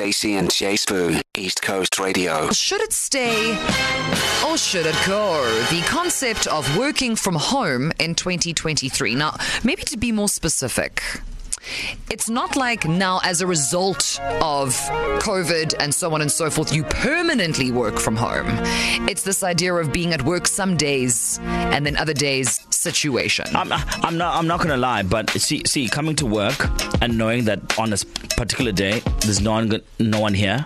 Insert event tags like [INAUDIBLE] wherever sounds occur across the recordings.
Stacey and J Sbu, East Coast Radio. Should it stay or should it go? The concept of working from home in 2023. Now, maybe to be more specific, it's not like now, as a result of COVID and so on and so forth, you permanently work from home. It's this idea of being at work some days and then other days situation. I'm, I'm not. I'm not gonna lie, but see, see, coming to work and knowing that on this particular day there's no one, no one here,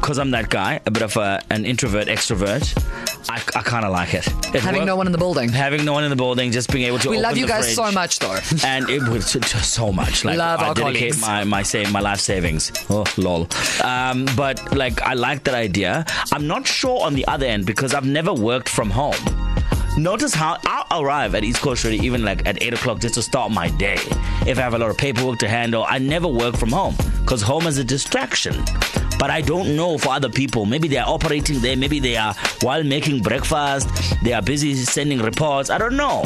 because I'm that guy, a bit of a, an introvert, extrovert. I, I kind of like it. it Having worked. no one in the building. having no one in the building, just being able to. We love you guys so much, though. [LAUGHS] and it was so much. Like Love I our dedicate colleagues. my my save my life savings. Oh lol. Um, but like I like that idea. I'm not sure on the other end because I've never worked from home. Notice how I'll arrive at East Coast Radio even like at eight o'clock just to start my day. If I have a lot of paperwork to handle, I never work from home because home is a distraction. But I don't know for other people. Maybe they are operating there. Maybe they are while making breakfast. They are busy sending reports. I don't know.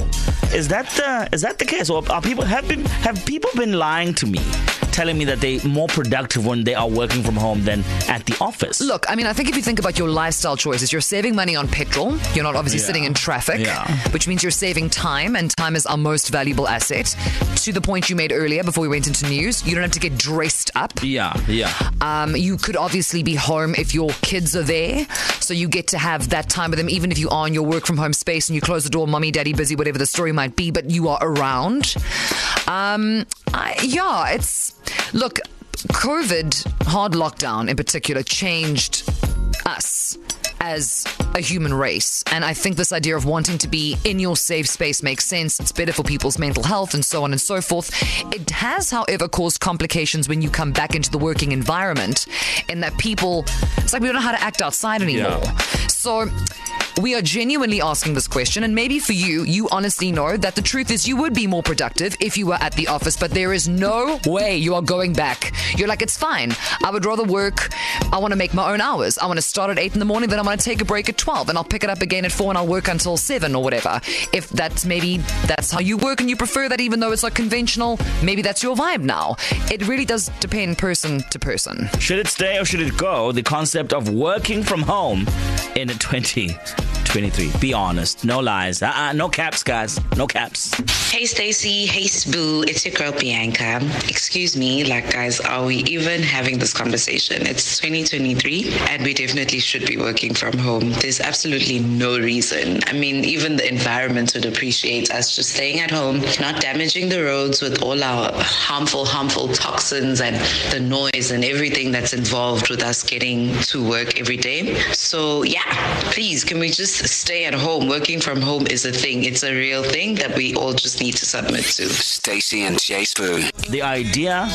Is that the is that the case? Or are people have been have people been lying to me, telling me that they're more productive when they are working from home than at the office? Look, I mean, I think if you think about your lifestyle choices, you're saving money on petrol. You're not obviously Yeah. sitting in traffic, Yeah. which means you're saving time, and time is our most valuable asset. To the point you made earlier before we went into news, you don't have to get dressed up. Yeah, yeah. Um, you could obviously be home if your kids are there, so you get to have that time with them, even if you are in your work from home space and you close the door, mummy, daddy, busy, whatever the story might be, but you are around. Um, I, yeah, it's look, COVID hard lockdown in particular changed us as a human race. And I think this idea of wanting to be in your safe space makes sense. It's better for people's mental health and so on and so forth. It has, however, caused complications when you come back into the working environment, in that people, it's like we don't know how to act outside anymore. Yeah. So, we are genuinely asking this question, and maybe for you, you honestly know that the truth is you would be more productive if you were at the office, but there is no way you are going back. You're like, it's fine. I would rather work. I want to make my own hours. I want to start at 8 in the morning, then I'm going to take a break at 12, and I'll pick it up again at 4, and I'll work until 7 or whatever. If that's maybe that's how you work and you prefer that, even though it's not conventional, maybe that's your vibe now. It really does depend person to person. Should it stay or should it go? The concept of working from home in 2023. Be honest. No lies. Uh-uh, no caps, guys. No caps. Hey Stacey, hey Sbu, it's your girl Bianca. Excuse me, like guys, are we even having this conversation? It's 2023 and we definitely should be working from home. There's absolutely no reason. I mean, even the environment would appreciate us just staying at home, not damaging the roads with all our harmful, harmful toxins and the noise and everything that's involved with us getting to work every day. So yeah, please, can we just stay at home? Working from home is a thing. It's a real thing that we all just need to submit to. Stacey and J Sbu. The idea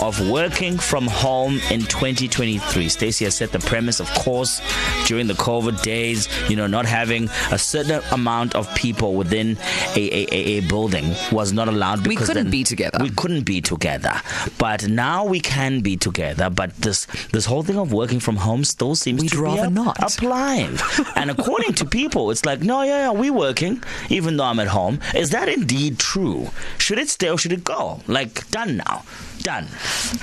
of working from home in 2023. Stacey has set the premise, of course, during the COVID days, you know, not having a certain amount of people within a, a, a, a building was not allowed We couldn't then be together. We couldn't be together. But now we can be together. But this this whole thing of working from home still seems We'd to rather be a- not. applying. And according to people, it's like, no, yeah, yeah, we're working, even though I'm at home. Is that indeed true? Should it stay or should it go? Like, done now. Done.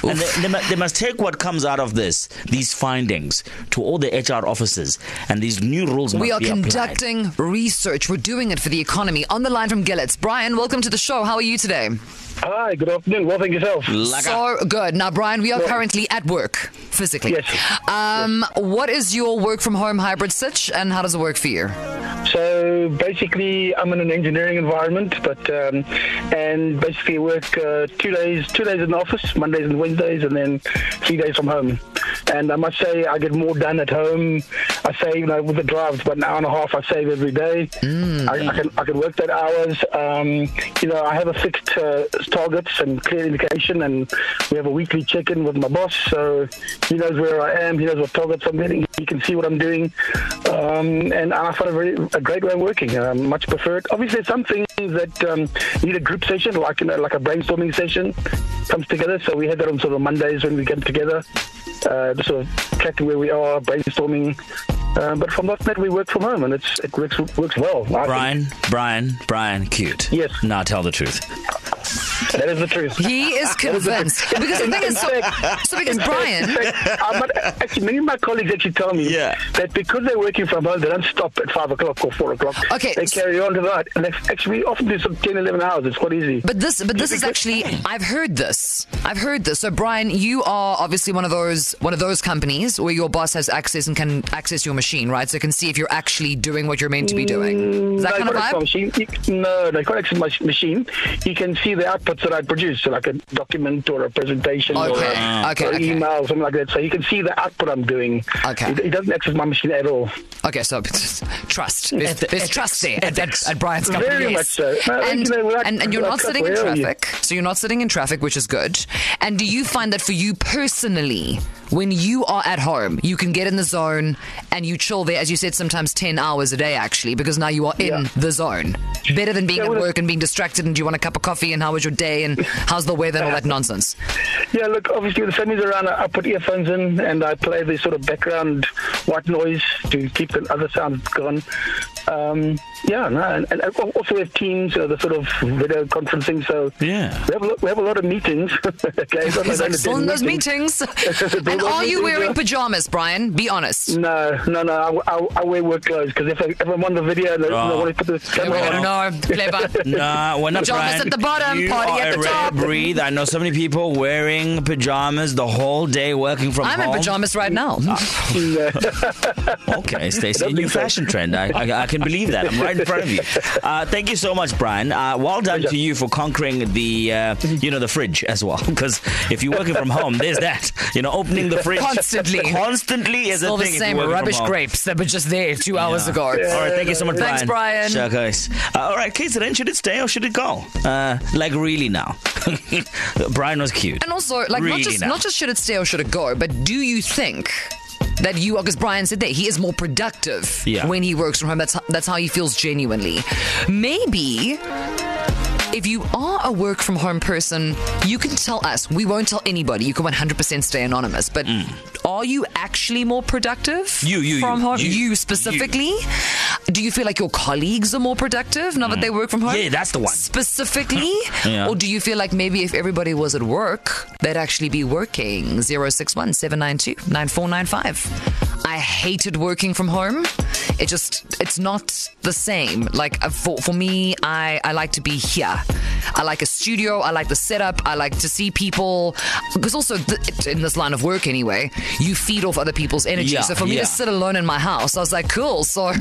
And they, they, they must take what comes out of this, these findings, to all the HR offices, and these new rules must We are be applied. conducting research. We're doing it for the economy. On the line from Gillitts. Brian, welcome to the show. How are you today? Hi, good afternoon. Well, thank yourself. Like a- So good. Now, Brian, we are currently at work physically. Yes. Um, what is your work from home hybrid sitch and how does it work for you? So basically, I'm in an engineering environment, but um, and basically work uh, two days, two days in the office, Mondays and Wednesdays, and then three days from home. And I must say, I get more done at home. I save, you know, with the drive, it's about an hour and a half. I save every day. I, I can I can work that hours. Um, you know, I have a fixed uh, targets and clear indication, and we have a weekly check-in with my boss, so he knows where I am. He knows what targets I'm getting. He can see what I'm doing, um, and I find a very a great way of working. I much prefer it. Obviously, some things that um, need a group session, like you know, like a brainstorming session, comes together. So we had that on sort of Mondays when we get together, uh, sort of tracking where we are, brainstorming. Uh, but from that net, we work from home, and it's it works works well. I think. Brian, Brian, Brian, cute. Yes. Now tell the truth. That is the truth. He is convinced because the thing is, so, so because Brian, fact, I'm actually, many of my colleagues actually tell me Yeah. that because they're working from home, they don't stop at five o'clock or four o'clock. Okay, they carry on to that, and they actually often do some 10, 11 hours. It's quite easy. But this, but this is actually, I've heard this. I've heard this. So, Brian, you are obviously one of those, one of those companies where your boss has access and can access your machine, right? So, can see if you're actually doing what you're meant to be doing. Is that no, kind of my vibe? machine. You- No, they can't access my machine. You can see the outputs that I produce, so like a document or a presentation or, Okay, a, ah. okay, or okay. email, something like that. So you can see the output I'm doing. Okay. He, he doesn't access my machine at all. Okay, so trust. There's, there's trust there at, at, at Brian's company. Very yes. much so. No, And, you know, without- and, and you're without not sitting in couple, yeah, traffic. So you're not sitting in traffic, which is good. And do you find that for you personally, when you are at home, you can get in the zone and you chill there, as you said, sometimes 10 hours a day, actually, because now you are in Yeah. the zone. Better than being Yeah, at work and being distracted and do you want a cup of coffee and how was your day and how's the weather and all that [LAUGHS] nonsense. Yeah, look, obviously the family's around. I I put earphones in and I play the sort of background white noise to keep the other sounds gone. Um, yeah, no, and, and also we have teams, you know, the sort of video conferencing. So Yeah. we have a lot, we have a lot of meetings. [LAUGHS] okay, He's like, still in those meetings. [LAUGHS] and are you wearing pajamas, Brian? Be honest. No, no, no. I, I, I wear work clothes because if, I, if I'm on the video, and they, Oh. they want to put the camera on. No, clever. [LAUGHS] Nah, we're not Pajamas Brian. at the bottom, you party are at the a top. breed. I know so many people wearing pajamas the whole day working from home. I'm in pajamas right now. Ah. Okay, Stacey, a new think so. fashion trend. I, I, I can believe that. I'm right in front of you. [LAUGHS] Uh, thank you so much, Brian. Uh, well done Pleasure. to you for conquering the, uh, you know, the fridge as well. [LAUGHS] Because if you're working from home, there's that. You know, opening the fridge Constantly. constantly is Still a the thing. if same you're working from rubbish grapes that were just there two hours ago. All right, thank you so much, Brian. Thanks, Brian. Sure, guys. Uh, all right, kids, then should it stay or should it go? Uh, like really now. [LAUGHS] Brian was cute. And also, like, Really not just now. not just should it stay or should it go, but do you think that you, because Brian said that he is more productive Yeah. when he works from home. That's how, that's how he feels genuinely. Maybe. If you are a work from home person, you can tell us. We won't tell anybody. You can 100% stay anonymous. But are you actually more productive? Mm. You, you, from you, home. you, specifically. Do you feel like your colleagues are more productive now that they work from home? Mm. Yeah, that's the one. Specifically, [LAUGHS] Yeah. or do you feel like maybe if everybody was at work, they'd actually be working? 061 792 9495. I hated working from home. It just, it's not the same. Like uh, for, for me, I, I like to be here. I like a studio. I like the setup. I like to see people. Because also, th- in this line of work anyway, you feed off other people's energy. Yeah, so for me yeah. to sit alone in my house, I was like, cool. So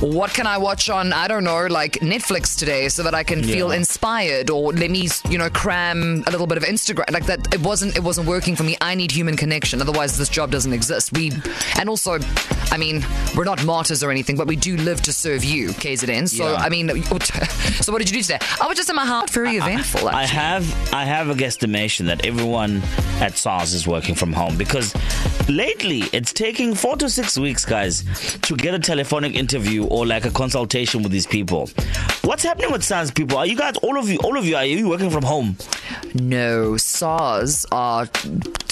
what can I watch on, I don't know, like Netflix today so that I can feel inspired or let me, you know, cram a little bit of Instagram. Like that, it wasn't, it wasn't working for me. I need human connection. Otherwise, this job doesn't exist. We, and also, I mean, we're not martyrs or anything, but we do live to serve you, KZN. So, Yeah. I mean, [LAUGHS] so what did you do today? I was just in my house, very eventful. I have I have a guesstimation that everyone at SARS is working from home because lately it's taking four to six weeks, guys, to get a telephonic interview or like a consultation with these people. What's happening with SARS people? Are you guys all of you all of you are you working from home? No, SARS are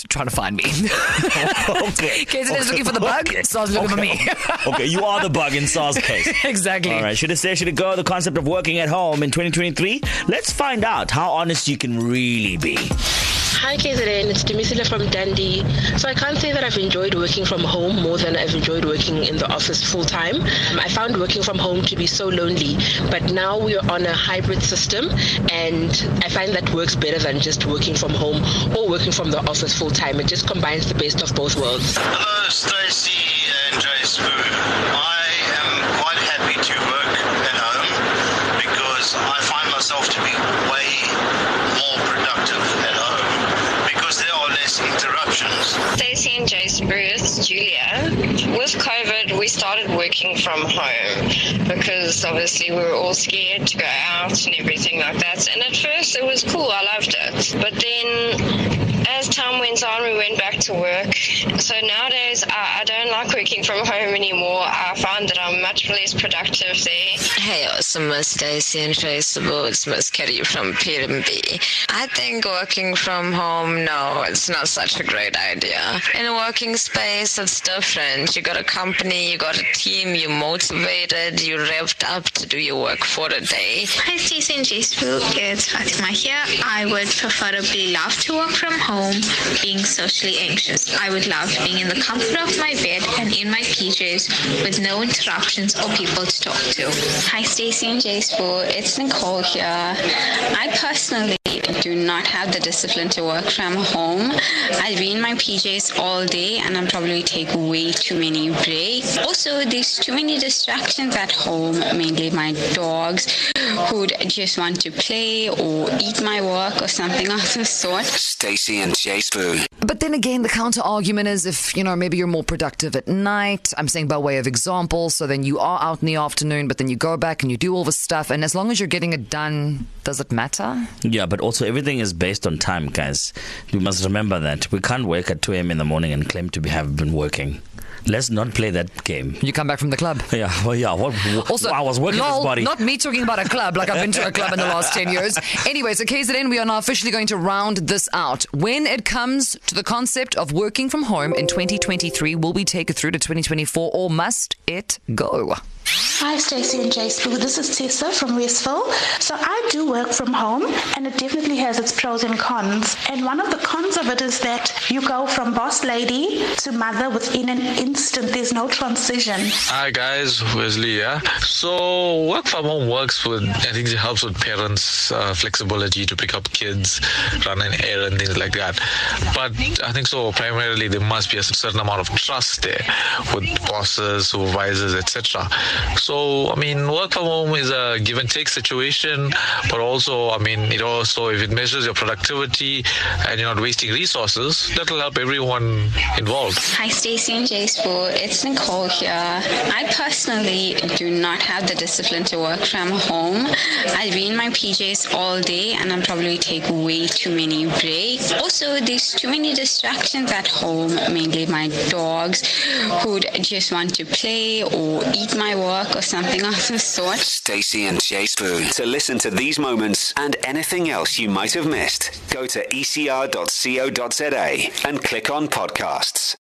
trying to find me. [LAUGHS] okay. [LAUGHS] KZN is looking for the bug. SARS looking for me. okay, you are the bug in SARS [LAUGHS] case. exactly. All right, should it stay, should it go? The concept of working at home in 2023. Let's find out how honest you can really be. Hi KZN, it's Demisila from Dundee. So I can't say that I've enjoyed working from home more than I've enjoyed working in the office full time. Um, I found working from home to be so lonely, but now we're on a hybrid system and I find that works better than just working from home or working from the office full time. It just combines the best of both worlds. Hello, Stacey and J Sbu. I am quite happy to work at home because I find myself to be way more productive at home because there are less interruptions. Stacey and Julia. With COVID, we started working from home because obviously we were all scared to go out and everything like that. And at first, it was cool. I loved it. But then, as time went on, we went back to work. So nowadays, I, I don't like working from home anymore. I find that I'm much less productive live there. Hey, awesome Miss Stacey and Facebook. It's Miss Kitty from PMB. I think working from home, no, it's not such a great idea. In a working space, it's different. You got a company, you got a team, you're motivated, you're revved up to do your work for the day. Hi, Stacey and J Sbu. It's Fatima here. I would preferably love to work from home, being socially anxious. I would love being in the comfort of my bed and in my PJs with no interruptions or people to talk to. Hi, Stacey and J Sbu. It's Nicole here. I personally do not have the discipline to work from home. I'll be in my PJs all day and I'll probably take way too many breaks. Also, there's too many distractions at home, mainly my dogs who'd just want to play or eat my work or something [LAUGHS] of the sort. Stacey and J Sbu. But then again, the counter argument is if, you know, maybe you're more productive at night. I'm saying by way of example. So then you are out in the afternoon, but then you go back and you do all the stuff. And as long as you're getting it done, does it matter? Yeah, but also everything is based on time, guys. You must remember that. We can't wake at 2 a.m. in the morning and claim to be, have been working. Let's not play that game. You come back from the club. Yeah, [LAUGHS] well, yeah. What, what- Also, I was working lol, this body. Not me talking about a club, like I've been to a club in the last 10 years. [LAUGHS] Anyway, so KZN, we are now officially going to round this out. When it comes to the concept of working from home in 2023, will we take it through to 2024 or must it go? Hi, Stacey and J Sbu. This is Tessa from Westville. So I do work from home, and it definitely has its pros and cons. And one of the cons of it is that you go from boss lady to mother within an instant. There's no transition. Hi guys, Wesley here. So work from home works with I think it helps with parents' uh, flexibility to pick up kids, run an errand, things like that. But I think so primarily there must be a certain amount of trust there with bosses, supervisors, etc. So I mean, work from home is a give and take situation, but also I mean, it also if it measures your productivity and you're not wasting resources, that'll help everyone involved. Hi, Stacey and J Sbu. It's Nicole here. I personally do not have the discipline to work from home. I'll be in my PJs all day and I'll probably take way too many breaks. Also, there's too many distractions at home, mainly my dogs who'd just want to play or eat my work or something of the sort. Stacey and J Sbu. To listen to these moments and anything else you might have missed, go to ecr.co.za and click on podcasts.